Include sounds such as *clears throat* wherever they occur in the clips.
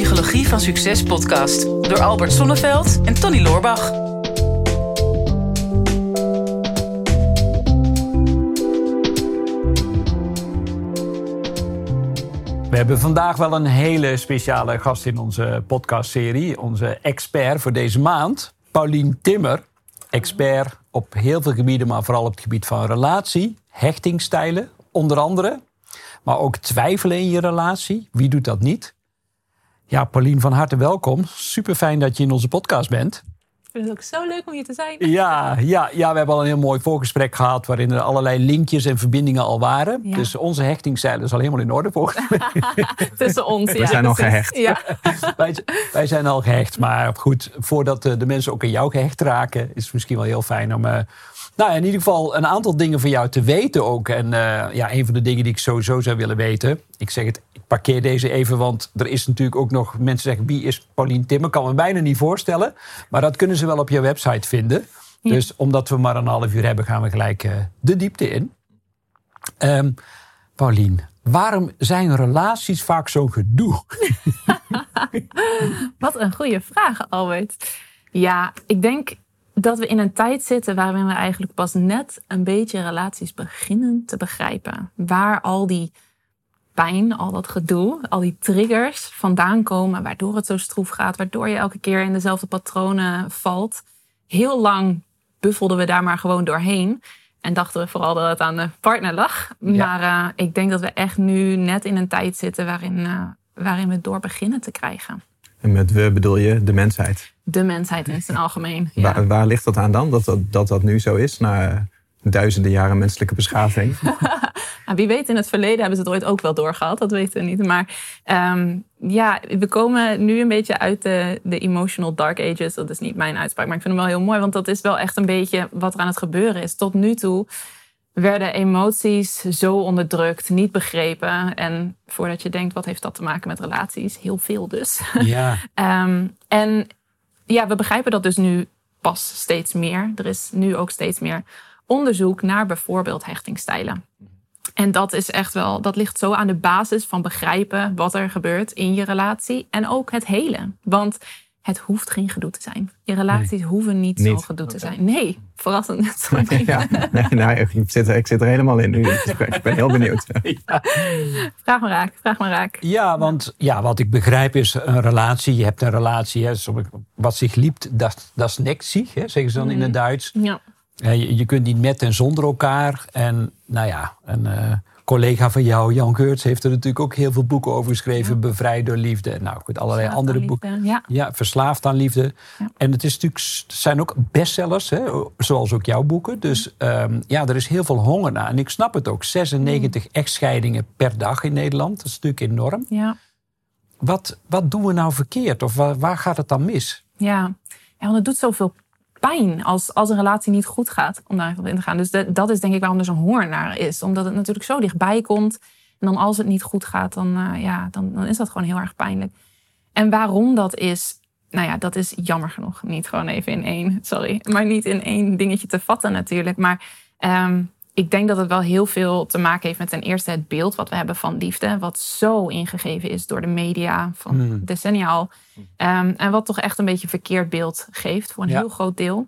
Psychologie van Succes podcast door Albert Sonneveld en Tony Loorbach. We hebben vandaag wel een hele speciale gast in onze podcastserie. Onze expert voor deze maand, Paulien Timmer. Expert op heel veel gebieden, maar vooral op het gebied van relatie, hechtingstijlen, onder andere. Maar ook twijfelen in je relatie. Wie doet dat niet? Ja, Paulien, van harte welkom. Super fijn dat je in onze podcast bent. Ik vind het ook zo leuk om hier te zijn. Ja, ja, ja, we hebben al een heel mooi voorgesprek gehad... waarin er allerlei linkjes en verbindingen al waren. Ja. Dus onze hechtingstijl is al helemaal in orde volgens mij. *laughs* Tussen ons. We zijn al gehecht. Ja. *laughs* wij, wij zijn al gehecht. Maar goed, voordat eh, de mensen ook aan jou gehecht raken... is het misschien wel heel fijn om... eh, nou, in ieder geval een aantal dingen van jou te weten ook. En eh, ja, een van de dingen die ik sowieso zou willen weten... Ik zeg het, ik parkeer deze even, want er is natuurlijk ook nog... Mensen zeggen, wie is Paulien Timmer? Kan me bijna niet voorstellen. Maar dat kunnen ze wel op je website vinden. Ja. Dus omdat we maar een half uur hebben, gaan we gelijk eh, de diepte in. Ehm Paulien, waarom zijn relaties vaak zo'n gedoe? *laughs* Wat een goede vraag, Albert. Ja, ik denk dat we in een tijd zitten waarin we eigenlijk pas net een beetje relaties beginnen te begrijpen. Waar al die pijn, al dat gedoe, al die triggers vandaan komen, waardoor het zo stroef gaat, waardoor je elke keer in dezelfde patronen valt. Heel lang buffelden we daar maar gewoon doorheen. En dachten we vooral dat het aan de partner lag. Ja. Maar eh, ik denk dat we echt nu net in een tijd zitten waarin, eh, waarin we het door beginnen te krijgen. En met we bedoel je de mensheid. De mensheid in zijn algemeen. Ja. Waar, waar ligt dat aan dan? Dat dat, dat, dat nu zo is na duizenden jaren menselijke beschaving? *laughs* Nou, wie weet, in het verleden hebben ze het ooit ook wel doorgehad. Dat weten we niet. Maar ehm, ja, we komen nu een beetje uit de, de emotional dark ages. Dat is niet mijn uitspraak, maar ik vind hem wel heel mooi. Want dat is wel echt een beetje wat er aan het gebeuren is. Tot nu toe werden emoties zo onderdrukt, niet begrepen. En voordat je denkt, wat heeft dat te maken met relaties? Heel veel dus. Ja, *laughs* Ehm, en ja, we begrijpen dat dus nu pas steeds meer. Er is nu ook steeds meer onderzoek naar bijvoorbeeld hechtingstijlen. En dat is echt wel, dat ligt zo aan de basis van begrijpen wat er gebeurt in je relatie en ook het hele. Want het hoeft geen gedoe te zijn. Je relaties hoeven niet, zo Niet. gedoe te zijn. Nee, verrassend net zo. niet. ja, nee, nou, ik, zit, er- ik zit er helemaal in nu. Ik ben heel benieuwd. *laughs* Vraag maar raak, vraag maar raak. ja want ja, wat ik begrijp is een relatie. Je hebt een relatie, hè, zo- wat zich liept, dat, dat is hè, zeggen ze dan in het Duits. Ja. Je, je kunt niet met en zonder elkaar. En nou ja, een eh, collega van jou, Jan Geurts, heeft er natuurlijk ook heel veel boeken over geschreven. Bevrijd door liefde. Nou goed, allerlei Verslaafd andere boeken. Ja. Ja, verslaafd aan liefde. Ja. En het is natuurlijk, zijn ook bestsellers, hè, zoals ook jouw boeken. Dus ehm, ja, er is heel veel honger naar. En ik snap het ook. 96 echtscheidingen per dag in Nederland. Dat is natuurlijk enorm. ja. Wat, wat doen we nou verkeerd? Of waar, waar gaat het dan mis? Ja, ja want het doet zoveel pijn als, als een relatie niet goed gaat om daar even op in te gaan. Dus dat is denk ik waarom er zo'n honger naar is. Omdat het natuurlijk zo dichtbij komt. En dan als het niet goed gaat, dan, eh, ja, dan, dan is dat gewoon heel erg pijnlijk. En waarom dat is, nou ja, dat is jammer genoeg niet gewoon even in één, sorry, maar niet in één dingetje te vatten natuurlijk. Maar ehm, ik denk dat het wel heel veel te maken heeft met ten eerste het beeld wat we hebben van liefde. Wat zo ingegeven is door de media van Hmm. decennia al. Ehm, en wat toch echt een beetje een verkeerd beeld geeft voor een Ja. heel groot deel.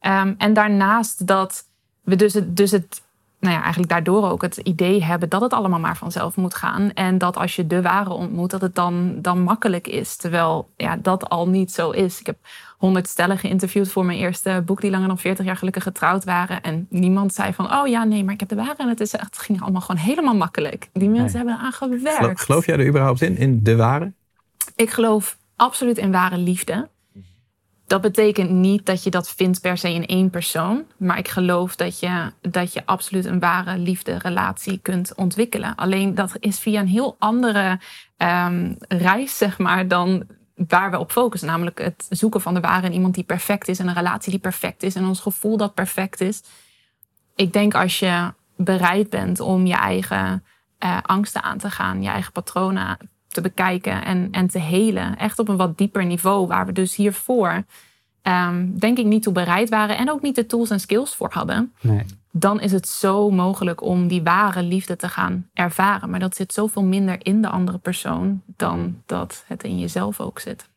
Ehm, en daarnaast dat we dus het, dus het, nou ja, eigenlijk daardoor ook het idee hebben dat het allemaal maar vanzelf moet gaan. En dat als je de ware ontmoet, dat het dan, dan makkelijk is. Terwijl ja, dat al niet zo is. Ik heb honderd stellen geïnterviewd voor mijn eerste boek, die langer dan 40 jaar gelukkig getrouwd waren. En niemand zei van, oh ja, nee, maar ik heb de ware. En het, is echt, het ging allemaal gewoon helemaal makkelijk. Die mensen hebben eraan gewerkt. Gelo- Geloof jij er überhaupt in? In de ware? Ik geloof absoluut in ware liefde. Dat betekent niet dat je dat vindt per se in één persoon. Maar ik geloof dat je, dat je absoluut een ware liefde-relatie kunt ontwikkelen. Alleen dat is via een heel andere ehm, reis, zeg maar, dan waar we op focussen. Namelijk het zoeken van de ware in iemand die perfect is. En een relatie die perfect is. En ons gevoel dat perfect is. Ik denk als je bereid bent om je eigen eh, angsten aan te gaan. Je eigen patronen te bekijken en, en te helen. Echt op een wat dieper niveau. Waar we dus hiervoor, ehm, denk ik, niet toe bereid waren. En ook niet de tools en skills voor hadden. Nee. Dan is het zo mogelijk om die ware liefde te gaan ervaren. Maar dat zit zoveel minder in de andere persoon dan dat het in jezelf ook zit.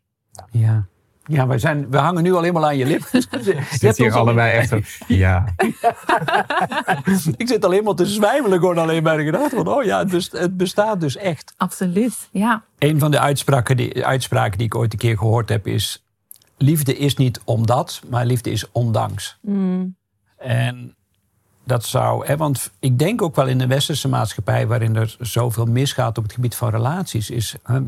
Ja. Ja, wij zijn, we hangen nu al helemaal aan je lip. *laughs* Je Zit hier allebei echt ja. *laughs* Ik zit al helemaal te zwijmelen gewoon alleen bij de gedachte van... oh ja, het best- het bestaat dus echt. Absoluut, ja. Een van de uitspraken die, uitspraken die ik ooit een keer gehoord heb is... liefde is niet omdat, maar liefde is ondanks. En dat zou... Hè, want ik denk ook wel in de westerse maatschappij... waarin er zoveel misgaat op het gebied van relaties... is hè,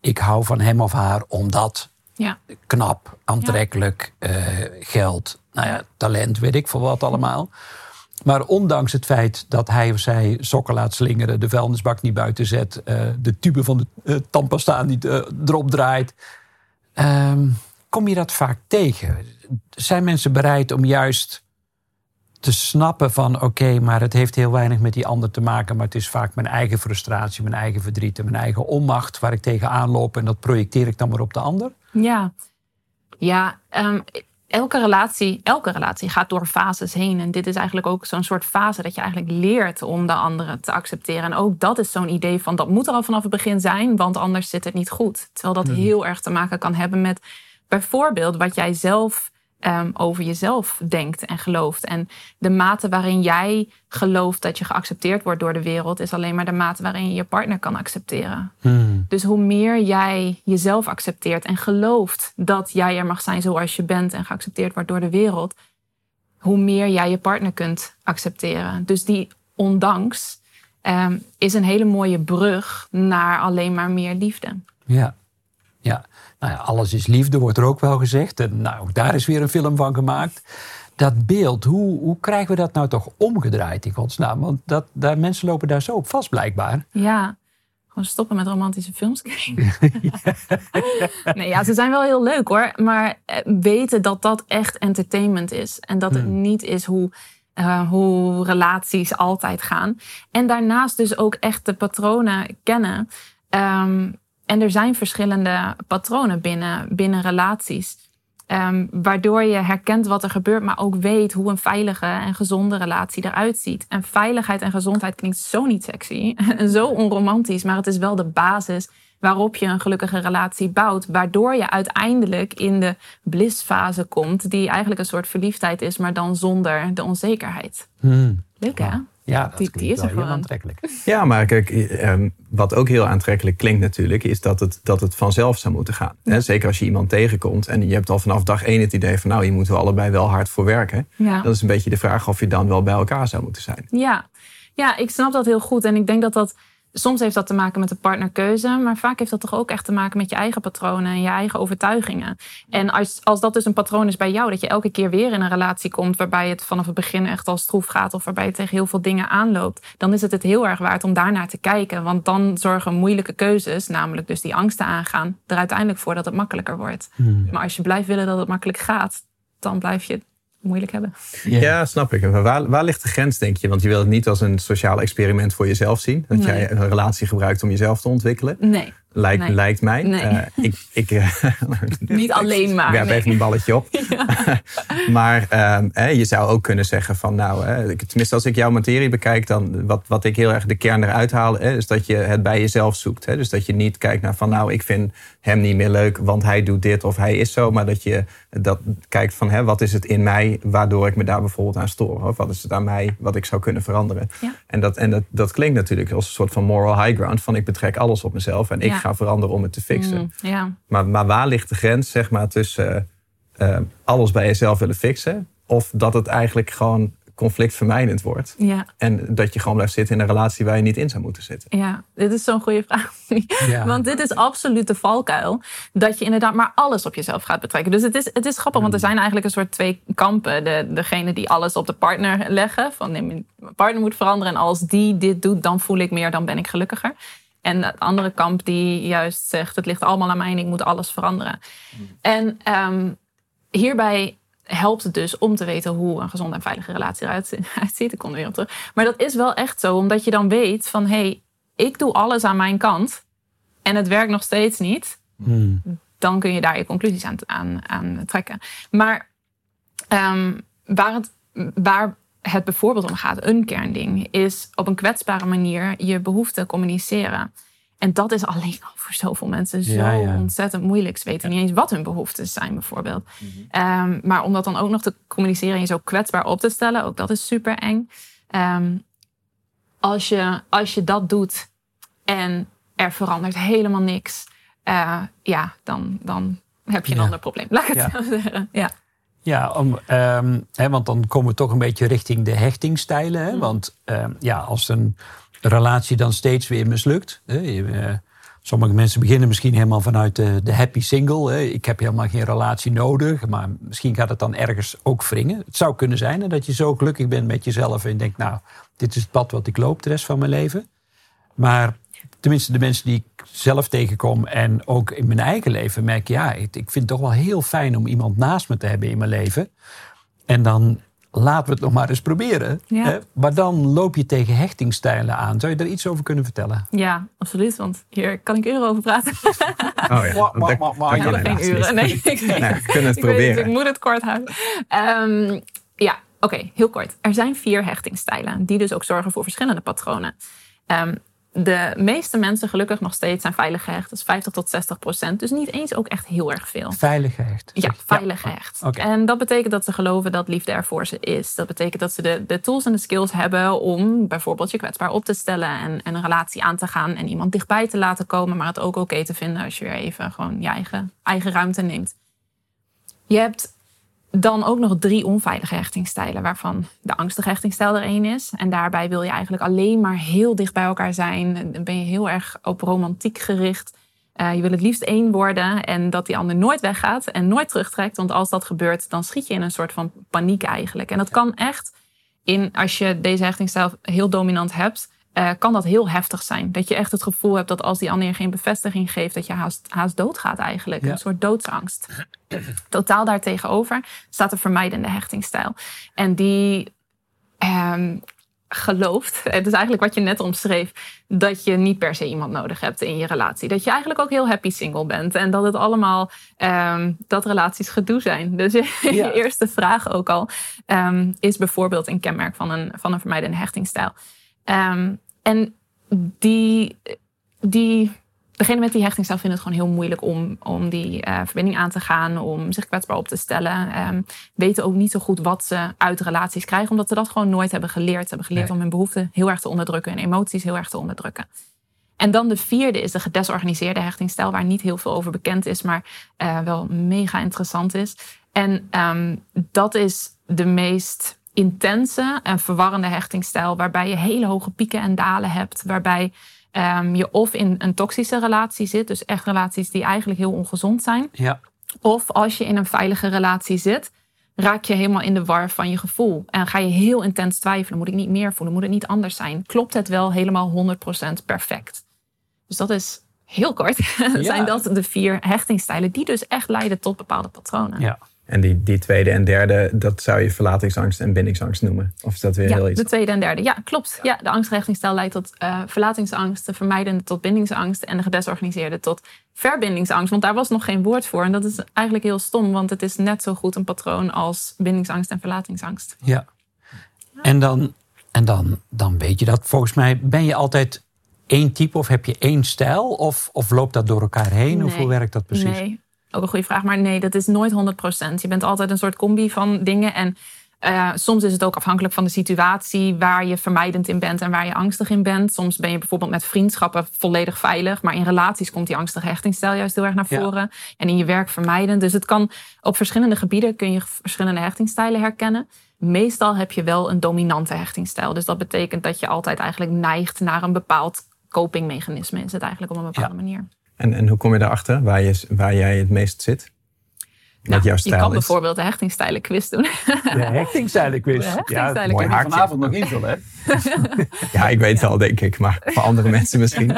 ik hou van hem of haar omdat Ja, knap, aantrekkelijk, eh, geld, nou ja, talent, weet ik veel wat allemaal. Maar ondanks het feit dat hij of zij sokken laat slingeren, de vuilnisbak niet buiten zet, eh, de tube van de uh, tandpasta niet erop draait, ehm, kom je dat vaak tegen. Zijn mensen bereid om juist te snappen van oké, maar het heeft heel weinig met die ander te maken, maar het is vaak mijn eigen frustratie, mijn eigen verdriet en mijn eigen onmacht waar ik tegenaan loop en dat projecteer ik dan maar op de ander? ja. ja ehm, elke, relatie, elke relatie gaat door fases heen. En dit is eigenlijk ook zo'n soort fase dat je eigenlijk leert om de andere te accepteren. En ook dat is zo'n idee van dat moet er al vanaf het begin zijn, want anders zit het niet goed. Terwijl dat heel erg te maken kan hebben met bijvoorbeeld wat jij zelf ehm, over jezelf denkt en gelooft. En de mate waarin jij gelooft dat je geaccepteerd wordt door de wereld, is alleen maar de mate waarin je je partner kan accepteren. Dus hoe meer jij jezelf accepteert en gelooft dat jij er mag zijn zoals je bent en geaccepteerd wordt door de wereld, hoe meer jij je partner kunt accepteren. Dus die ondanks ehm, is een hele mooie brug naar alleen maar meer liefde. Ja. ja. Nou ja, alles is liefde, wordt er ook wel gezegd. En nou, ook daar is weer een film van gemaakt. Dat beeld, hoe, hoe krijgen we dat nou toch omgedraaid in godsnaam? Want dat, daar, mensen lopen daar zo op vast blijkbaar. Ja, gewoon stoppen met romantische films kijken. *laughs* *laughs* nee, ja, ze zijn wel heel leuk hoor. Maar eh, weten dat dat echt entertainment is. En dat het niet is hoe, eh, hoe relaties altijd gaan. En daarnaast dus ook echt de patronen kennen. Ehm, en er zijn verschillende patronen binnen, binnen relaties. Ehm, waardoor je herkent wat er gebeurt, maar ook weet hoe een veilige en gezonde relatie eruit ziet. En veiligheid en gezondheid klinkt zo niet sexy *laughs* en zo onromantisch, maar het is wel de basis waarop je een gelukkige relatie bouwt. Waardoor je uiteindelijk in de blissfase komt, die eigenlijk een soort verliefdheid is, maar dan zonder de onzekerheid. Leuk hè? Ja, dat Die- is wel heel aantrekkelijk. *laughs* Ja, maar kijk, ehm, wat ook heel aantrekkelijk klinkt natuurlijk, is dat het, dat het vanzelf zou moeten gaan. Hè? Zeker als je iemand tegenkomt en je hebt al vanaf dag één het idee van, nou, hier moeten we allebei wel hard voor werken. Ja. Dat is een beetje de vraag of je dan wel bij elkaar zou moeten zijn. Ja. ja, ik snap dat heel goed. En ik denk dat dat. Soms heeft dat te maken met de partnerkeuze, maar vaak heeft dat toch ook echt te maken met je eigen patronen en je eigen overtuigingen. En als, als dat dus een patroon is bij jou, dat je elke keer weer in een relatie komt waarbij het vanaf het begin echt al stroef gaat of waarbij je tegen heel veel dingen aanloopt, dan is het het heel erg waard om daarnaar te kijken. Want dan zorgen moeilijke keuzes, namelijk dus die angsten aangaan, er uiteindelijk voor dat het makkelijker wordt. Maar als je blijft willen dat het makkelijk gaat, dan blijf je moeilijk hebben. Ja, snap ik. Maar waar, waar ligt de grens, denk je? Want je wil het niet als een sociaal experiment voor jezelf zien. Dat Nee. jij een relatie gebruikt om jezelf te ontwikkelen. Nee, Lijkt, Nee. lijkt mij. Nee. Eh, ik, ik, eh, *laughs* niet alleen maar. werp nee. even een balletje op. *laughs* *laughs* maar ehm, hè, je zou ook kunnen zeggen van nou, hè, ik- tenminste als ik jouw materie bekijk, dan wat, wat ik heel erg de kern eruit haal, hè, is dat je het bij jezelf zoekt. Hè? Dus dat je niet kijkt naar van nou, ik vind hem niet meer leuk, want hij doet dit of hij is zo. Maar dat je dat kijkt van hè, wat is het in mij waardoor ik me daar bijvoorbeeld aan stoor. Of wat is het aan mij wat ik zou kunnen veranderen. Ja. En, dat, en dat, dat klinkt natuurlijk als een soort van moral high ground. Van ik betrek alles op mezelf en ik Ja. ga veranderen om het te fixen. Mm, ja. Maar, maar waar ligt de grens zeg maar, tussen eh, eh, alles bij jezelf willen fixen... of dat het eigenlijk gewoon conflictvermijdend wordt... Ja, en dat je gewoon blijft zitten in een relatie waar je niet in zou moeten zitten? ja, dit is zo'n goede vraag. Ja. *laughs* Want dit is absoluut de valkuil. Dat je inderdaad maar alles op jezelf gaat betrekken. Dus het is, het is grappig, want er zijn eigenlijk een soort twee kampen. De, degene die alles op de partner leggen. Van nee, mijn partner moet veranderen. En als die dit doet, dan voel ik meer, dan ben ik gelukkiger. En het andere kamp die juist zegt, het ligt allemaal aan mij en ik moet alles veranderen. En ehm, hierbij helpt het dus om te weten hoe een gezonde en veilige relatie eruit *laughs* ziet. Ik kom er weer op terug. Maar dat is wel echt zo, omdat je dan weet van... hé, hey, ik doe alles aan mijn kant en het werkt nog steeds niet. Dan kun je daar je conclusies aan, aan, aan trekken. Maar ehm, waar, het, waar het bijvoorbeeld om gaat, een kernding, is op een kwetsbare manier je behoeften communiceren. En dat is alleen al voor zoveel mensen zo Ja, ja. ontzettend moeilijk. Ze weten niet eens wat hun behoeften zijn, bijvoorbeeld. Ehm, maar om dat dan ook nog te communiceren en je zo kwetsbaar op te stellen, ook dat is super eng. Ehm, als, je, als je dat doet en er verandert helemaal niks, eh, ja, dan, dan heb je een Ja. ander probleem. Laat ik het Ja. zo zeggen. Ja. Ja, om, ehm, want dan komen we toch een beetje richting de hechtingstijlen. Mm. Want ja, als een relatie dan steeds weer mislukt. Eh, sommige mensen beginnen misschien helemaal vanuit de, happy single. Ik heb helemaal geen relatie nodig. Maar misschien gaat het dan ergens ook wringen. Het zou kunnen zijn dat je zo gelukkig bent met jezelf. En denkt, nou, dit is het pad wat ik loop de rest van mijn leven. Maar tenminste de mensen die ik zelf tegenkom en ook in mijn eigen leven merk, ja, ik, ik vind het toch wel heel fijn om iemand naast me te hebben in mijn leven. En dan laten we het nog maar eens proberen. Ja. Hè? Maar dan loop je tegen hechtingstijlen aan. Zou je daar iets over kunnen vertellen? ja, absoluut. Want hier kan ik uren over praten. *laughs* Oh ja, kan heb geen uren. Nee, ik weet Nou, we kunnen het ik weet proberen. ik moet het kort houden. Ehm, ja, oké, heel kort. Er zijn vier hechtingstijlen, die dus ook zorgen voor verschillende patronen. Ehm, de meeste mensen gelukkig nog steeds zijn veilig gehecht. Dat is 50 tot 60 procent. Dus niet eens ook echt heel erg veel. Veilig gehecht. Ja, veilig gehecht. En dat betekent dat ze geloven dat liefde er voor ze is. Dat betekent dat ze de, de tools en de skills hebben om bijvoorbeeld je kwetsbaar op te stellen en, en een relatie aan te gaan en iemand dichtbij te laten komen, maar het ook oké te vinden als je weer even gewoon je eigen, eigen ruimte neemt. Je hebt dan ook nog drie onveilige hechtingstijlen, waarvan de angstige hechtingstijl er één is. En daarbij wil je eigenlijk alleen maar heel dicht bij elkaar zijn. Dan ben je heel erg op romantiek gericht. Eh, je wil het liefst één worden en dat die ander nooit weggaat en nooit terugtrekt. Want als dat gebeurt, dan schiet je in een soort van paniek eigenlijk. En dat kan echt, in, als je deze hechtingstijl heel dominant hebt, eh, kan dat heel heftig zijn. Dat je echt het gevoel hebt dat als die ander je geen bevestiging geeft, dat je haast, haast doodgaat eigenlijk. Ja. Een soort doodsangst. *clears throat* Totaal daartegenover staat de vermijdende hechtingstijl. En die ehm, gelooft, *laughs* het is eigenlijk wat je net omschreef, dat je niet per se iemand nodig hebt in je relatie. Dat je eigenlijk ook heel happy single bent. En dat het allemaal, ehm, dat relaties gedoe zijn. Dus *laughs* je, Ja. je eerste vraag ook al, ehm, is bijvoorbeeld een kenmerk van een, van een vermijdende hechtingstijl. Ehm, en die, die, degene met die hechtingstijl vinden het gewoon heel moeilijk om, om die eh, verbinding aan te gaan, om zich kwetsbaar op te stellen. Ehm, weten ook niet zo goed wat ze uit relaties krijgen, omdat ze dat gewoon nooit hebben geleerd. Ze hebben geleerd Nee. om hun behoeften heel erg te onderdrukken, hun emoties heel erg te onderdrukken. En dan de vierde is de gedesorganiseerde hechtingstijl, waar niet heel veel over bekend is, maar eh, wel mega interessant is. En ehm, dat is de meest intense en verwarrende hechtingstijl, waarbij je hele hoge pieken en dalen hebt, waarbij ehm, je of in een toxische relatie zit, dus echt relaties die eigenlijk heel ongezond zijn, Ja. of als je in een veilige relatie zit, raak je helemaal in de war van je gevoel. En ga je heel intens twijfelen. Moet ik niet meer voelen? Moet het niet anders zijn? Klopt het wel helemaal 100% perfect? Dus dat is heel kort. *laughs* zijn dat de vier hechtingstijlen die dus echt leiden tot bepaalde patronen. Ja. En die, die tweede en derde, dat zou je verlatingsangst en bindingsangst noemen. Of is dat weer Ja, heel iets? de tweede en derde. Ja, klopt. Ja, de angstrechtingstijl leidt tot eh, verlatingsangst, de vermijdende tot bindingsangst en de gedesorganiseerde tot verbindingsangst. Want daar was nog geen woord voor. En dat is eigenlijk heel stom, want het is net zo goed een patroon als bindingsangst en verlatingsangst. Ja. En, dan, en dan, dan weet je dat. Volgens mij ben je altijd één type of heb je één stijl? Of, of loopt dat door elkaar heen? Of hoe werkt dat precies? Nee, ook een goede vraag. Maar nee, dat is nooit 100%. Je bent altijd een soort combi van dingen. En eh, soms is het ook afhankelijk van de situatie waar je vermijdend in bent en waar je angstig in bent. Soms ben je bijvoorbeeld met vriendschappen volledig veilig. Maar in relaties komt die angstige hechtingstijl juist heel erg naar Ja. voren. En in je werk vermijdend. Dus het kan op verschillende gebieden kun je verschillende hechtingstijlen herkennen. Meestal heb je wel een dominante hechtingstijl. Dus dat betekent dat je altijd eigenlijk neigt naar een bepaald copingmechanisme. Is het eigenlijk op een bepaalde Ja. manier. En, en hoe kom je daarachter waar, je, waar jij het meest zit? Nou, jouw je kan is? bijvoorbeeld de hechtingstijlen quiz doen. De hechtingstijlenquiz. Hechtingstijlenquiz. Ja, Mooi haakje. vanavond nog invullen. Hè? *laughs* Ja, ik weet het al, denk ik. Maar voor andere *laughs* mensen misschien.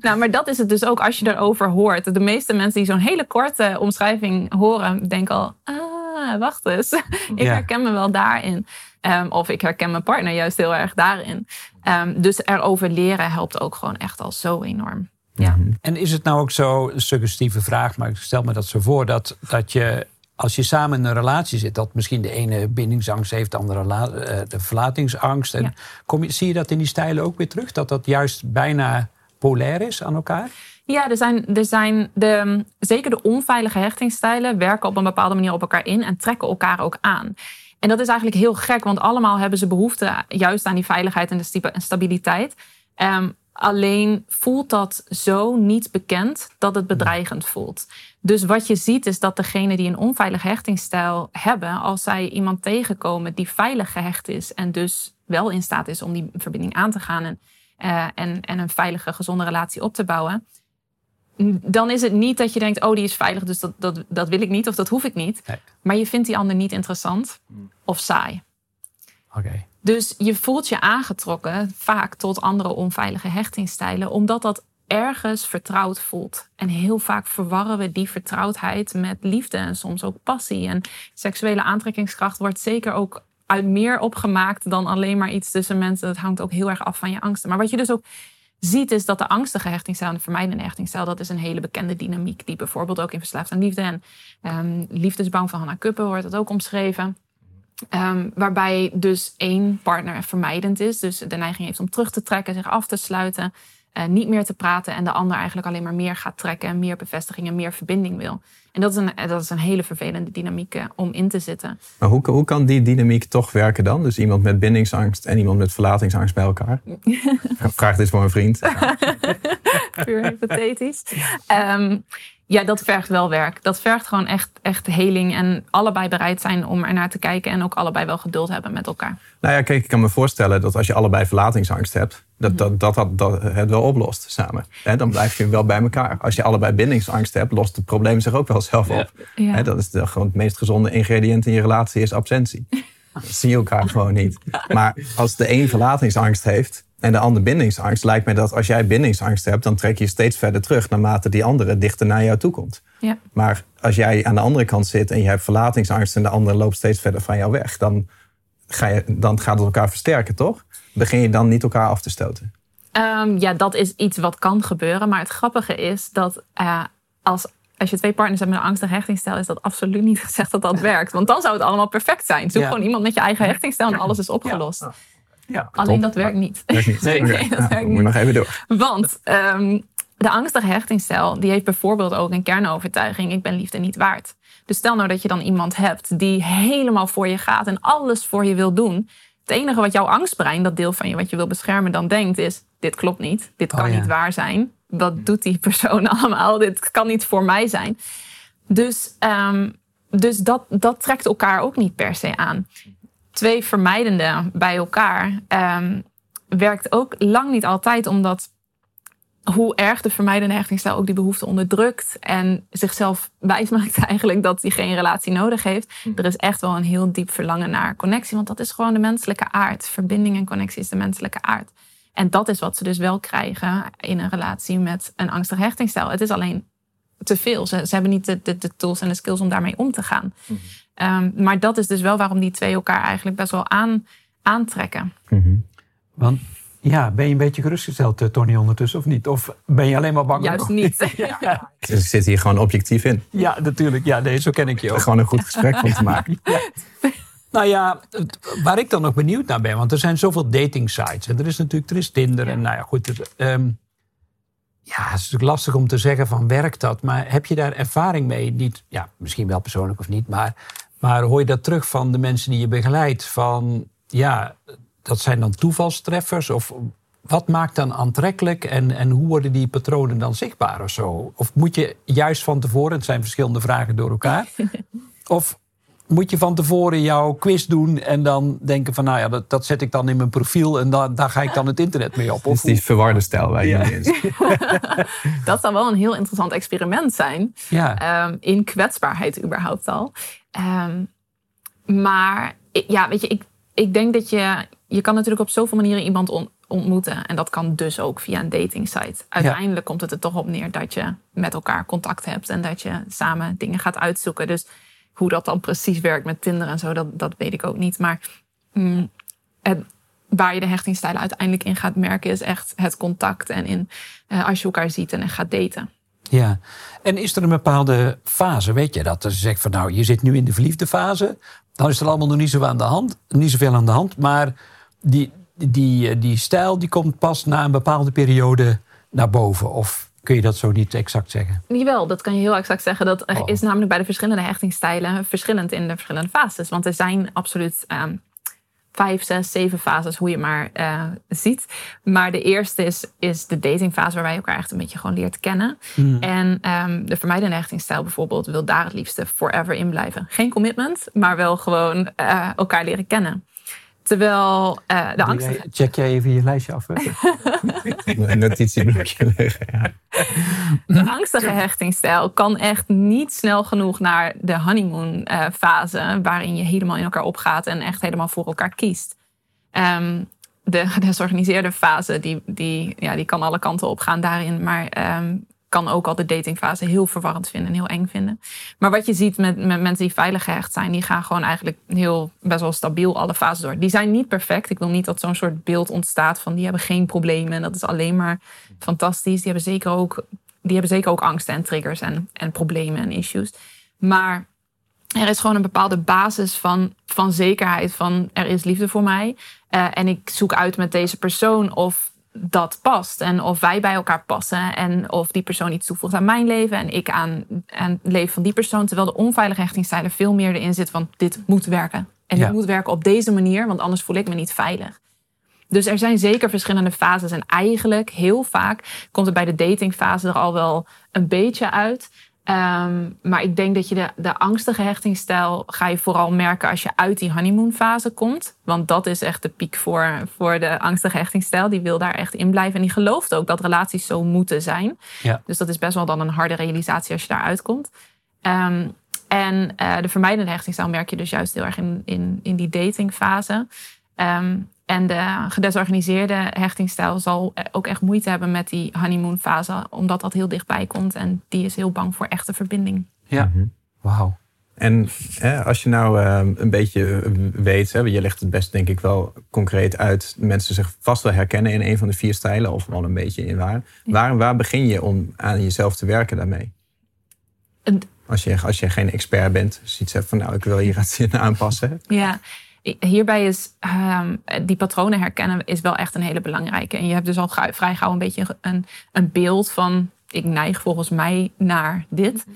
nou, maar dat is het dus ook als je erover hoort. De meeste mensen die zo'n hele korte omschrijving horen, denken al: ah, wacht eens. *laughs* ik Ja. herken me wel daarin. Ehm, of ik herken mijn partner juist heel erg daarin. Ehm, dus erover leren helpt ook gewoon echt al zo enorm. Ja. En is het nou ook zo, een suggestieve vraag, maar ik stel me dat zo voor, dat, dat je als je samen in een relatie zit, dat misschien de ene bindingsangst heeft, de andere la- eh, de verlatingsangst. En Ja. kom je, zie je dat in die stijlen ook weer terug? Dat dat juist bijna polair is aan elkaar? Ja, er zijn, er zijn de, zeker de onveilige hechtingsstijlen werken op een bepaalde manier op elkaar in en trekken elkaar ook aan. En dat is eigenlijk heel gek, want allemaal hebben ze behoefte juist aan die veiligheid en de stabiliteit. Ehm, alleen voelt dat zo niet bekend dat het bedreigend voelt. Dus wat je ziet is dat degenen die een onveilige hechtingsstijl hebben, als zij iemand tegenkomen die veilig gehecht is en dus wel in staat is om die verbinding aan te gaan en, eh, en, en een veilige, gezonde relatie op te bouwen, dan is het niet dat je denkt, oh die is veilig, dus dat, dat, dat wil ik niet of dat hoef ik niet. Nee. Maar je vindt die ander niet interessant of saai. Dus je voelt je aangetrokken vaak tot andere onveilige hechtingsstijlen, omdat dat ergens vertrouwd voelt. En heel vaak verwarren we die vertrouwdheid met liefde en soms ook passie. En seksuele aantrekkingskracht wordt zeker ook uit meer opgemaakt dan alleen maar iets tussen mensen. Dat hangt ook heel erg af van je angsten. Maar wat je dus ook ziet is dat de angstige hechtingsstijl en de vermijdende hechtingsstijl... dat is een hele bekende dynamiek die bijvoorbeeld ook in Verslaafd aan Liefde... en Liefdesbouw van Hannah Kuppen wordt dat ook omschreven. Ehm, waarbij dus één partner vermijdend is. Dus de neiging heeft om terug te trekken, zich af te sluiten... eh, niet meer te praten en de ander eigenlijk alleen maar meer gaat trekken... en meer bevestiging en meer verbinding wil. En dat is een, dat is een hele vervelende dynamiek eh, om in te zitten. Maar hoe, hoe kan die dynamiek toch werken dan? Dus iemand met bindingsangst en iemand met verlatingsangst bij elkaar? *laughs* Vraag dit voor een vriend. *laughs* puur hypothetisch. Ehm, ja, dat vergt wel werk. Dat vergt gewoon echt, echt heling. En allebei bereid zijn om er naar te kijken. En ook allebei wel geduld hebben met elkaar. Nou ja, kijk, ik kan me voorstellen dat als je allebei verlatingsangst hebt, dat dat, dat, dat, dat het wel oplost samen. Hè, dan blijf je wel bij elkaar. Als je allebei bindingsangst hebt, lost het probleem zich ook wel zelf op. Ja. Dat is de, gewoon het meest gezonde ingrediënt in je relatie is absentie. *laughs* Dat zie je elkaar gewoon niet. Maar als de een verlatingsangst heeft en de ander bindingsangst, lijkt mij dat als jij bindingsangst hebt, dan trek je steeds verder terug naarmate die andere dichter naar jou toe komt. Ja. Maar als jij aan de andere kant zit en je hebt verlatingsangst en de ander loopt steeds verder van jou weg, dan, ga je, dan gaat het elkaar versterken, toch? Begin je dan niet elkaar af te stoten? Ehm, ja, dat is iets wat kan gebeuren. Maar het grappige is dat eh, als, als je twee partners hebt met een angstige hechtingsstijl, is dat absoluut niet gezegd dat dat *laughs* werkt. Want dan zou het allemaal perfect zijn. Zoek Ja. gewoon iemand met je eigen hechtingsstijl en alles is opgelost. Ja. Alleen Top. dat werkt niet. Werkt niet. *laughs* Nee, Oké. nee, dat Nou, werkt moet nog even door. Want ehm, de angstige hechtingsstijl die heeft bijvoorbeeld ook een kernovertuiging: ik ben liefde niet waard. Dus stel nou dat je dan iemand hebt die helemaal voor je gaat en alles voor je wil doen. Het enige wat jouw angstbrein, dat deel van je wat je wil beschermen, dan denkt is: dit klopt niet, dit kan Oh ja. niet waar zijn. Wat doet die persoon *laughs* allemaal? Dit kan niet voor mij zijn. Dus, ehm, dus dat, dat trekt elkaar ook niet per se aan. Twee vermijdende bij elkaar ehm, werkt ook lang niet altijd, omdat hoe erg de vermijdende hechtingsstijl ook die behoefte onderdrukt en zichzelf wijsmaakt *laughs* eigenlijk dat hij geen relatie nodig heeft. Er is echt wel een heel diep verlangen naar connectie, want dat is gewoon de menselijke aard. Verbinding en connectie is de menselijke aard. En dat is wat ze dus wel krijgen in een relatie met een angstig hechtingsstijl. Het is alleen te veel. Ze, ze hebben niet de, de, de tools en de skills om daarmee om te gaan. Ehm, maar dat is dus wel waarom die twee elkaar eigenlijk best wel aan, aantrekken. Want ja, ben je een beetje gerustgesteld, eh, Tony, ondertussen of niet? Of ben je alleen maar bang? Juist *laughs* niet. Dus *laughs* ik zit hier gewoon objectief in. Ja, natuurlijk. Ja, nee, zo ken ik je ook. Gewoon een goed gesprek van te maken. *laughs* Nou ja, waar ik dan nog benieuwd naar ben, want er zijn zoveel dating sites. En er is natuurlijk er is Tinder. En nou ja, goed. het, ehm, ja, het is natuurlijk lastig om te zeggen van werkt dat. Maar heb je daar ervaring mee? Niet, ja, misschien wel persoonlijk of niet. Maar, maar hoor je dat terug van de mensen die je begeleidt? Van ja, dat zijn dan toevalstreffers? Of wat maakt dan aantrekkelijk? En, en hoe worden die patronen dan zichtbaar of zo? Of moet je juist van tevoren, het zijn verschillende vragen door elkaar. *laughs* Of moet je van tevoren jouw quiz doen en dan denken van, nou ja, dat, dat zet ik dan in mijn profiel en dan, daar ga ik dan het internet mee op. Dit is Of, die verwarde stijl waar je Ja. zit. *laughs* *laughs* Dat zou wel een heel interessant experiment zijn. ja, Ehm, in kwetsbaarheid überhaupt al. Ehm, maar ja, weet je, ik, ik denk dat je... Je kan natuurlijk op zoveel manieren iemand on- ontmoeten. En dat kan dus ook via een dating site. Uiteindelijk komt het er toch op neer dat je met elkaar contact hebt. En dat je samen dingen gaat uitzoeken. Dus hoe dat dan precies werkt met Tinder en zo, dat, dat weet ik ook niet. Maar mm, waar je de hechtingsstijlen uiteindelijk in gaat merken... is echt het contact en in, eh, als je elkaar ziet en gaat daten. Ja, en is er een bepaalde fase, weet je dat? Je zegt van nou, je zit nu in de verliefde fase, dan is er allemaal nog niet, zo aan de hand, niet zoveel aan de hand. Maar die, die, die stijl die komt pas na een bepaalde periode naar boven. Of kun je dat zo niet exact zeggen? Jawel, dat kan je heel exact zeggen. Dat Oh. is namelijk bij de verschillende hechtingsstijlen verschillend in de verschillende fases. Want er zijn absoluut ehm, vijf, zes, zeven fases, hoe je maar eh, ziet. Maar de eerste is, is de datingfase, waarbij je elkaar echt een beetje gewoon leert kennen. En ehm, de vermijdende hechtingsstijl bijvoorbeeld wil daar het liefste forever in blijven. Geen commitment, maar wel gewoon eh, elkaar leren kennen. Terwijl eh, de angst. Check jij even je lijstje af? hè? *laughs* Een notitieblokje leggen. Ja. De angstige hechtingsstijl kan echt niet snel genoeg naar de honeymoon eh, fase, waarin je helemaal in elkaar opgaat en echt helemaal voor elkaar kiest. Ehm, de gedesorganiseerde fase, die, die, ja, die kan alle kanten op gaan daarin, maar ehm, kan ook al de datingfase heel verwarrend vinden en heel eng vinden. Maar wat je ziet met, met mensen die veilig gehecht zijn, die gaan gewoon eigenlijk heel best wel stabiel alle fases door. Die zijn niet perfect. Ik wil niet dat zo'n soort beeld ontstaat van die hebben geen problemen en dat is alleen maar fantastisch. Die hebben zeker ook, die hebben zeker ook angsten en triggers en, en problemen en issues. Maar er is gewoon een bepaalde basis van, van zekerheid van er is liefde voor mij. Eh, en ik zoek uit met deze persoon of dat past. En of wij bij elkaar passen. En of die persoon iets toevoegt aan mijn leven. En ik aan, aan het leven van die persoon. Terwijl de onveilige hechtingsstijlen veel meer erin zit van dit moet werken. En Ja. dit moet werken op deze manier. Want anders voel ik me niet veilig. Dus er zijn zeker verschillende fases. En eigenlijk heel vaak komt het bij de datingfase er al wel een beetje uit. Ehm, maar ik denk dat je de, de angstige hechtingsstijl ga je vooral merken als je uit die honeymoonfase komt. Want dat is echt de piek voor, voor de angstige hechtingsstijl. Die wil daar echt in blijven. En die gelooft ook dat relaties zo moeten zijn. Ja. Dus dat is best wel dan een harde realisatie als je daar uitkomt. Ehm, en eh, de vermijdende hechtingsstijl merk je dus juist heel erg in, in, in die datingfase. Ehm, en de gedesorganiseerde hechtingsstijl zal ook echt moeite hebben met die honeymoonfase, omdat dat heel dichtbij komt. En die is heel bang voor echte verbinding. Ja. Wauw. En hè, als je nou eh, een beetje eh, weet, hè, je legt het best denk ik wel concreet uit, mensen zich vast wel herkennen in een van de vier stijlen, of wel een beetje in waar. Waar, waar begin je om aan jezelf te werken daarmee? En- Als je, als je geen expert bent, zoiets hebt van nou, ik wil *laughs* hier iets in aanpassen. Ja, hierbij is ehm, die patronen herkennen is wel echt een hele belangrijke. En je hebt dus al vrij gauw een beetje een, een beeld van ik neig volgens mij naar dit.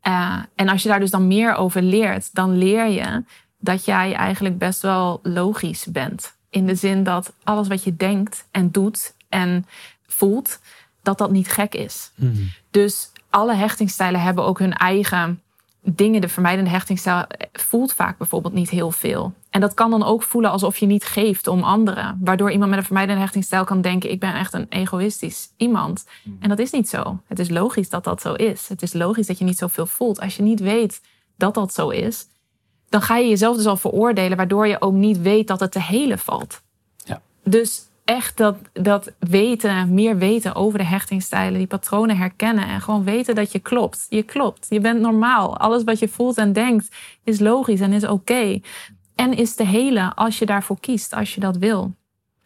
Eh, en als je daar dus dan meer over leert, dan leer je dat jij eigenlijk best wel logisch bent. In de zin dat alles wat je denkt en doet en voelt, dat dat niet gek is. Dus alle hechtingsstijlen hebben ook hun eigen dingen. De vermijdende hechtingsstijl voelt vaak bijvoorbeeld niet heel veel. En dat kan dan ook voelen alsof je niet geeft om anderen. Waardoor iemand met een vermijdende hechtingsstijl kan denken... ik ben echt een egoïstisch iemand. En dat is niet zo. Het is logisch dat dat zo is. Het is logisch dat je niet zoveel voelt. Als je niet weet dat dat zo is... dan ga je jezelf dus al veroordelen... waardoor je ook niet weet dat het te helen valt. Ja. Dus echt dat, dat weten, meer weten over de hechtingsstijlen, die patronen herkennen en gewoon weten dat je klopt. Je klopt, je bent normaal. Alles wat je voelt en denkt is logisch en is oké. En is te helen als je daarvoor kiest, als je dat wil.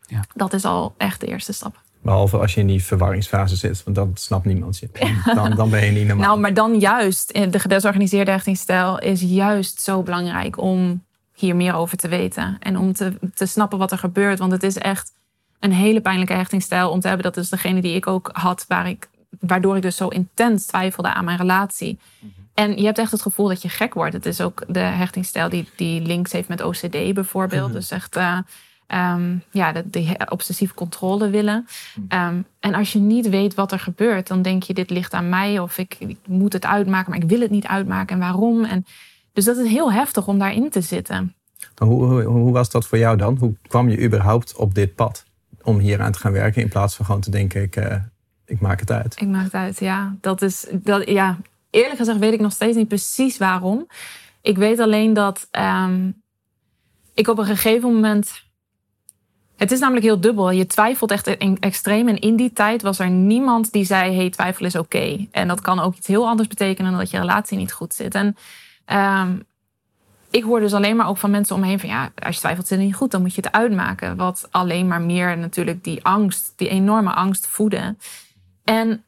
Ja. Dat is al echt de eerste stap. Behalve als je in die verwarringsfase zit, want dan snapt niemand *laughs* je. Dan, dan ben je niet normaal. Nou, maar dan juist, eh, de gedesorganiseerde hechtingsstijl is juist zo belangrijk om hier meer over te weten. En om te, te snappen wat er gebeurt. Want het is echt een hele pijnlijke hechtingsstijl om te hebben. Dat is degene die ik ook had, waar ik, waardoor ik dus zo intens twijfelde aan mijn relatie. En je hebt echt het gevoel dat je gek wordt. Het is ook de hechtingsstijl die, die links heeft met OCD bijvoorbeeld. Dus echt eh, ehm, ja, de, de obsessieve controle willen. Ehm, en als je niet weet wat er gebeurt, dan denk je: dit ligt aan mij of ik, ik moet het uitmaken, maar ik wil het niet uitmaken. En waarom? En, dus dat is heel heftig om daarin te zitten. Hoe, hoe was dat voor jou dan? Hoe kwam je überhaupt op dit pad om hier aan te gaan werken in plaats van gewoon te denken: ik, eh, ik maak het uit? Ik maak het uit, ja. Dat is, dat, ja. Eerlijk gezegd weet ik nog steeds niet precies waarom. Ik weet alleen dat ehm, ik op een gegeven moment. Het is namelijk heel dubbel. Je twijfelt echt extreem. En in die tijd was er niemand die zei: hey, twijfel is oké. En dat kan ook iets heel anders betekenen dan dat je relatie niet goed zit. En ehm, ik hoor dus alleen maar ook van mensen om me van ja, als je twijfelt zit het niet goed, dan moet je het uitmaken. Wat alleen maar meer natuurlijk die angst, die enorme angst voeden. En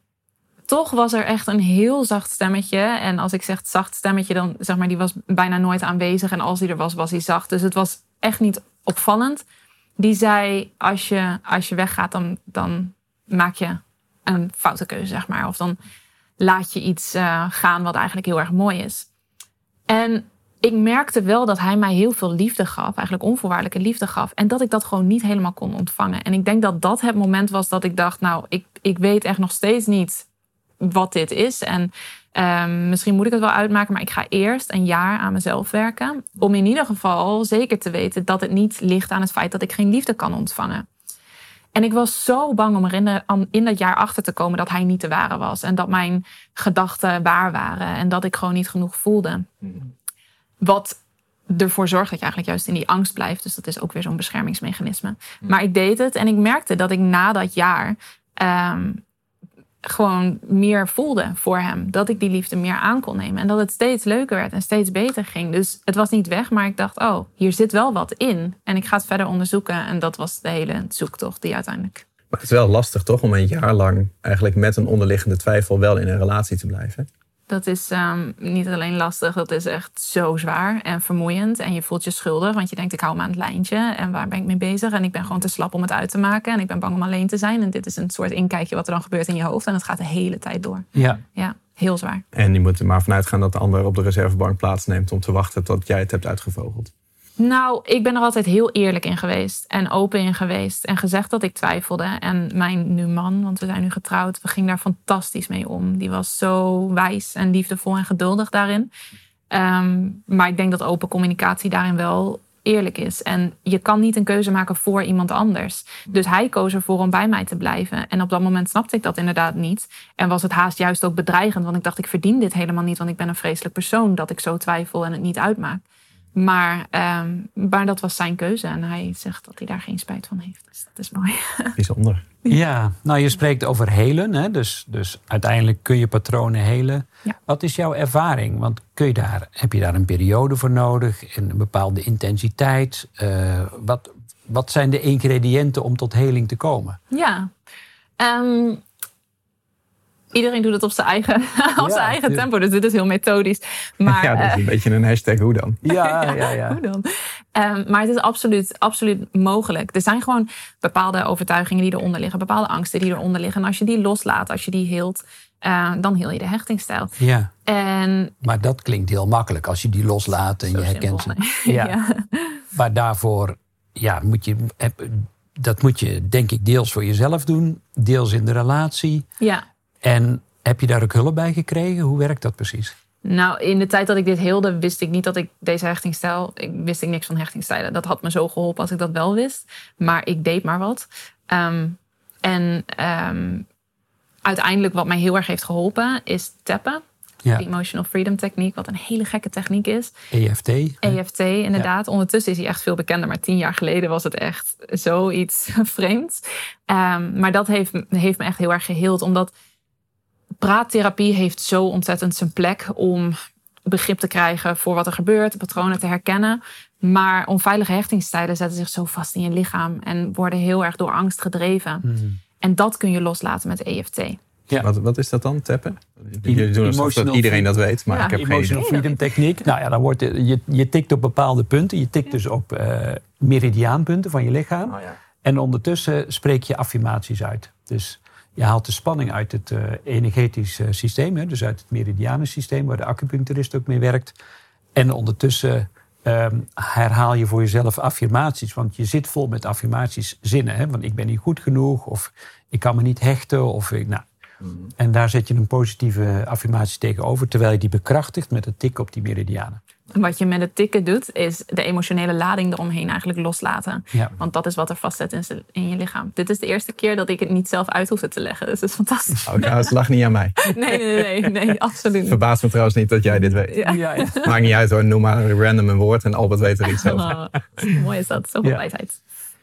toch was er echt een heel zacht stemmetje. En als ik zeg zacht stemmetje, dan zeg maar, die was bijna nooit aanwezig. En als die er was, was hij zacht. Dus het was echt niet opvallend. Die zei, als je, als je weggaat, dan, dan maak je een foute keuze, zeg maar. Of dan laat je iets uh, gaan wat eigenlijk heel erg mooi is. En ik merkte wel dat hij mij heel veel liefde gaf, eigenlijk onvoorwaardelijke liefde gaf. En dat ik dat gewoon niet helemaal kon ontvangen. En ik denk dat dat het moment was dat ik dacht, nou, ik, ik weet echt nog steeds niet wat dit is. En um, misschien moet ik het wel uitmaken, maar ik ga eerst een jaar aan mezelf werken. Om in ieder geval zeker te weten dat het niet ligt aan het feit dat ik geen liefde kan ontvangen. En ik was zo bang om er in, dat jaar achter te komen dat hij niet de ware was. En dat mijn gedachten waar waren. En dat ik gewoon niet genoeg voelde. Wat ervoor zorgt dat je eigenlijk juist in die angst blijft. Dus dat is ook weer zo'n beschermingsmechanisme. Maar ik deed het en ik merkte dat ik na dat jaar um, gewoon meer voelde voor hem. Dat ik die liefde meer aan kon nemen. En dat het steeds leuker werd en steeds beter ging. Dus het was niet weg, maar ik dacht, oh, hier zit wel wat in. En ik ga het verder onderzoeken. En dat was de hele zoektocht die uiteindelijk. Maar het is wel lastig toch om een jaar lang eigenlijk met een onderliggende twijfel wel in een relatie te blijven. Dat is um, niet alleen lastig, dat is echt zo zwaar en vermoeiend. En je voelt je schuldig, want je denkt ik hou me aan het lijntje. En waar ben ik mee bezig? En ik ben gewoon te slap om het uit te maken. En ik ben bang om alleen te zijn. En dit is een soort inkijkje wat er dan gebeurt in je hoofd. En het gaat de hele tijd door. Ja. Ja, heel zwaar. En je moet er maar vanuit gaan dat de ander op de reservebank plaatsneemt om te wachten tot jij het hebt uitgevogeld. Nou, ik ben er altijd heel eerlijk in geweest en open in geweest en gezegd dat ik twijfelde. En mijn nu man, want we zijn nu getrouwd, we gingen daar fantastisch mee om. Die was zo wijs en liefdevol en geduldig daarin. Um, maar ik denk dat open communicatie daarin wel eerlijk is. En je kan niet een keuze maken voor iemand anders. Dus hij koos ervoor om bij mij te blijven. En op dat moment snapte ik dat inderdaad niet. En was het haast juist ook bedreigend, want ik dacht ik verdien dit helemaal niet, want ik ben een vreselijk persoon dat ik zo twijfel en het niet uitmaak. Maar, um, maar dat was zijn keuze en hij zegt dat hij daar geen spijt van heeft. Dus dat is mooi. *laughs* Bijzonder. Ja, nou je spreekt over helen, hè? Dus, dus uiteindelijk kun je patronen helen. Ja. Wat is jouw ervaring? Want kun je daar, heb je daar een periode voor nodig en een bepaalde intensiteit? Uh, wat, wat zijn de ingrediënten om tot heling te komen? Ja, um, iedereen doet het op zijn eigen, *laughs* op zijn eigen ja. tempo. Dus dit is heel methodisch. *laughs* Maar, ja, dat is eh, een beetje een hashtag hoe dan. *laughs* Ja, ja, ja. Hoe dan? Ehm, maar het is absoluut, absoluut mogelijk. Er zijn gewoon bepaalde overtuigingen die eronder liggen, bepaalde angsten die eronder liggen. En als je die loslaat, als je die heelt, eh, dan heel je de hechtingstijl. ja. En Maar dat klinkt heel makkelijk als je die loslaat en je herkent simpel, ze. nee. Ja. ja. Maar daarvoor ja, moet je, heb- dat moet je denk ik deels voor jezelf doen, deels in de relatie. ja. En heb je daar ook hulp bij gekregen? Hoe werkt dat precies? Nou, in de tijd dat ik dit heelde, wist ik niet dat ik deze hechtingstijl. Ik wist ik niks van hechtingstijlen. Dat had me zo geholpen als ik dat wel wist. Maar ik deed maar wat. Ehm, en ehm, uiteindelijk, wat mij heel erg heeft geholpen, is tappen. Ja. De Emotional Freedom Techniek, wat een hele gekke techniek is. EFT? EFT, inderdaad. Ondertussen is hij echt veel bekender. Maar tien jaar geleden was het echt zoiets *laughs* vreemds. Ehm, maar dat heeft, heeft me echt heel erg geheeld. Omdat praattherapie heeft zo ontzettend zijn plek om begrip te krijgen voor wat er gebeurt, patronen te herkennen. Maar onveilige hechtingstijlen zetten zich zo vast in je lichaam en worden heel erg door angst gedreven. Mhm. En dat kun je loslaten met EFT. Ja. Wat, wat is dat dan, tappen? Jullie doen alsof dat iedereen dat weet, maar Ja. ik heb geen idee. Emotional freedom techniek. Nou ja, dan wordt het- je, je tikt op bepaalde punten. Je tikt dus op eh, meridiaanpunten van je lichaam. Oh ja. En ondertussen spreek je affirmaties uit. Dus je haalt de spanning uit het eh, energetisch eh, systeem. Hè, dus uit het meridianensysteem, waar de acupuncturist ook mee werkt. En ondertussen ehm, herhaal je voor jezelf affirmaties. Want je zit vol met affirmaties zinnen. Hè, want ik ben niet goed genoeg. Of ik kan me niet hechten. Of ik, nou, en daar zet je een positieve affirmatie tegenover. Terwijl je die bekrachtigt met het tikken op die meridianen. Wat je met het tikken doet, is de emotionele lading eromheen eigenlijk loslaten. Ja. Want dat is wat er vastzet in, in je lichaam. Dit is de eerste keer dat ik het niet zelf uit hoefde te leggen. Dus dat is fantastisch. Oh, nou, het lag niet aan mij. Nee, nee, nee, nee, absoluut niet. Verbaast me trouwens niet dat jij dit weet. Ja. Ja, ja. Maakt niet uit hoor, noem maar random een woord en Albert weet er iets over. Oh, mooi is dat, zoveel Ja. wijsheid.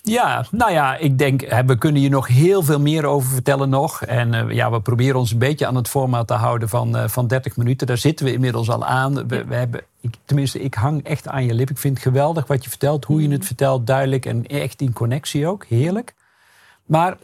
Ja, nou ja, ik denk, we kunnen hier nog heel veel meer over vertellen nog. En eh, ja, we proberen ons een beetje aan het format te houden van, eh, van 30 minuten. Daar zitten we inmiddels al aan. We, we hebben, ik, tenminste, ik hang echt aan je lip. Ik vind het geweldig wat je vertelt, hoe je het vertelt, duidelijk en echt in connectie ook. Heerlijk. Maar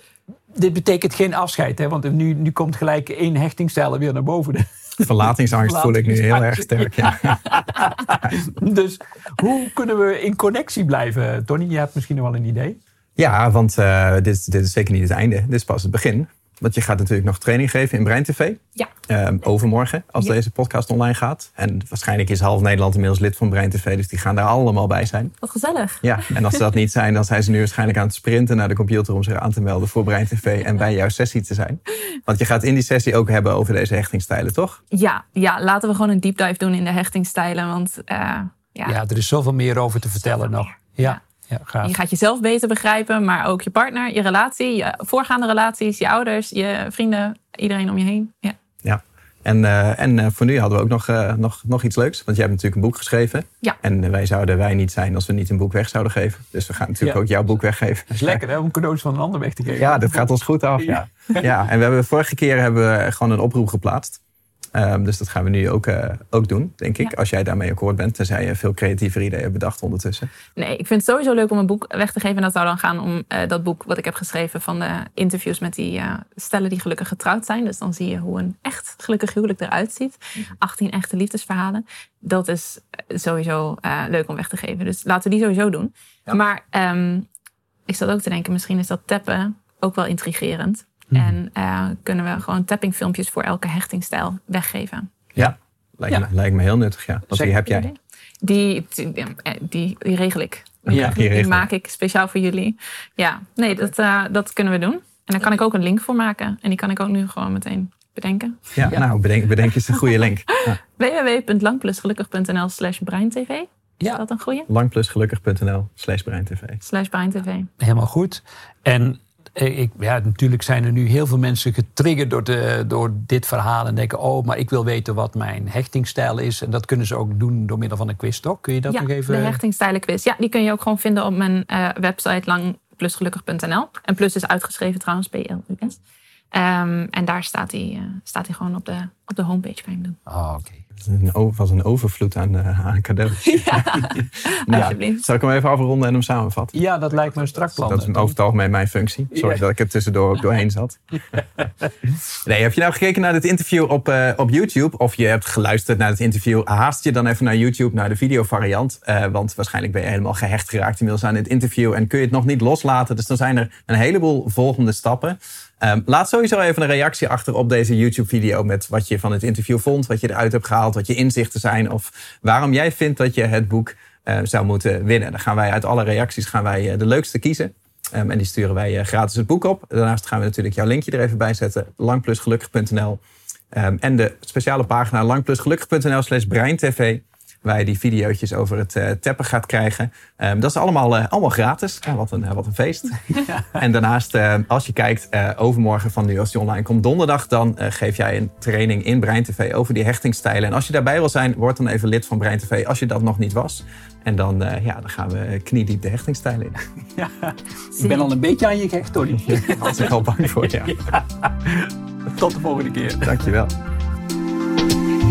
dit betekent geen afscheid, hè? want nu, nu komt gelijk één hechtingstijl weer naar boven. *laughs* Verlatingsangst voel ik nu heel erg sterk. Ja. *laughs* dus hoe kunnen we in connectie blijven? Tony, je hebt misschien nog wel een idee. Ja, want uh, dit, dit is zeker niet het einde. Dit is pas het begin. Want je gaat natuurlijk nog training geven in Brein TV. Ja. Um, overmorgen, als deze podcast online gaat. En waarschijnlijk is half Nederland inmiddels lid van Brein TV. Dus die gaan daar allemaal bij zijn. Wat gezellig. Ja, en als ze dat niet zijn, dan zijn ze nu waarschijnlijk aan het sprinten naar de computer om zich aan te melden voor Brein TV en bij jouw sessie te zijn. Want je gaat in die sessie ook hebben over deze hechtingstijlen, toch? Ja, ja laten we gewoon een deep dive doen in de hechtingstijlen. Want uh, ja. ja, er is zoveel meer over te vertellen nog. ja. Ja, je gaat jezelf beter begrijpen, maar ook je partner, je relatie, je voorgaande relaties, je ouders, je vrienden, iedereen om je heen. Ja. ja. En, uh, en uh, voor nu hadden we ook nog, uh, nog, nog iets leuks. Want jij hebt natuurlijk een boek geschreven. Ja. En wij zouden wij niet zijn als we niet een boek weg zouden geven. Dus we gaan natuurlijk ja. ook jouw boek weggeven. Dat is lekker hè, om cadeaus van een ander weg te geven. Ja, dat gaat ons goed af. Ja. ja. En we hebben vorige keer hebben we gewoon een oproep geplaatst. Um, dus dat gaan we nu ook, uh, ook doen, denk ik. Ja. Als jij daarmee akkoord bent, tenzij je veel creatieve ideeën hebt bedacht ondertussen. Nee, ik vind het sowieso leuk om een boek weg te geven. En dat zou dan gaan om uh, dat boek wat ik heb geschreven van de interviews met die uh, stellen die gelukkig getrouwd zijn. Dus dan zie je hoe een echt gelukkig huwelijk eruit ziet. 18 echte liefdesverhalen. Dat is sowieso leuk om weg te geven. Dus laten we die sowieso doen. Ja. Maar um, ik zat ook te denken, misschien is dat tappen ook wel intrigerend. En uh, kunnen we gewoon tappingfilmpjes voor elke hechtingstijl weggeven. Ja, lijkt, ja. Me, lijkt me heel nuttig. Ja. Want die heb jij? Die, die, die, die regel ik. Ja, die, die maak ik speciaal voor jullie. Ja, nee, dat, uh, dat kunnen we doen. En daar kan ik ook een link voor maken. En die kan ik ook nu gewoon meteen bedenken. Ja, ja. nou, bedenk, bedenk eens een goede link. *laughs* Ja. www.langplusgelukkig.nl slash breintv. Is ja. dat een goede? Langplusgelukkig.nl slash breintv. Slash breintv. Helemaal goed. En ik, ja, natuurlijk zijn er nu heel veel mensen getriggerd door, de, door dit verhaal. En denken, oh, maar ik wil weten wat mijn hechtingstijl is. En dat kunnen ze ook doen door middel van een quiz, toch? Kun je dat ja, nog even... de hechtingstijlenquiz. Ja, die kun je ook gewoon vinden op mijn uh, website langplusgelukkig.nl. En plus is uitgeschreven trouwens, PLUS. Um, en daar staat hij, uh, staat hij gewoon op de, op de homepage kan je hem doen. Oh, oké. Het was een overvloed aan, uh, aan cadeaus. *laughs* Ja, *laughs* nou, alsjeblieft. Zal ik hem even afronden en hem samenvatten? Ja, dat lijkt me een strak plan. Dat is over het algemeen mijn functie. Sorry ja. dat ik er tussendoor ook doorheen zat. *laughs* nee, heb je nou gekeken naar dit interview op, uh, op YouTube? Of je hebt geluisterd naar het interview? Haast je dan even naar YouTube, naar de videovariant. Uh, want waarschijnlijk ben je helemaal gehecht geraakt inmiddels aan dit interview. En kun je het nog niet loslaten. Dus dan zijn er een heleboel volgende stappen. Um, laat sowieso even een reactie achter op deze YouTube-video met wat je van het interview vond, wat je eruit hebt gehaald, wat je inzichten zijn of waarom jij vindt dat je het boek uh, zou moeten winnen. Dan gaan wij uit alle reacties gaan wij, uh, de leukste kiezen. Um, en die sturen wij uh, gratis het boek op. Daarnaast gaan we natuurlijk jouw linkje er even bij zetten. langplusgelukkig.nl um, En de speciale pagina langplusgelukkig.nl slash breintv waar je die video's over het uh, teppen gaat krijgen. Um, dat is allemaal, uh, allemaal gratis. Ja, wat, een, uh, wat een feest. *laughs* Ja. En daarnaast, als je kijkt, overmorgen van nu als die online komt, donderdag, dan geef jij een training in Brein TV over die hechtingstijlen. En als je daarbij wil zijn, word dan even lid van Brein TV als je dat nog niet was. En dan, ja, dan gaan we kniediep de hechtingstijlen in. *laughs* Ja, ik ben al een beetje aan je gehecht, Tony. *laughs* Daar was ik al bang voor, ja. ja. Tot de volgende keer. Dankjewel.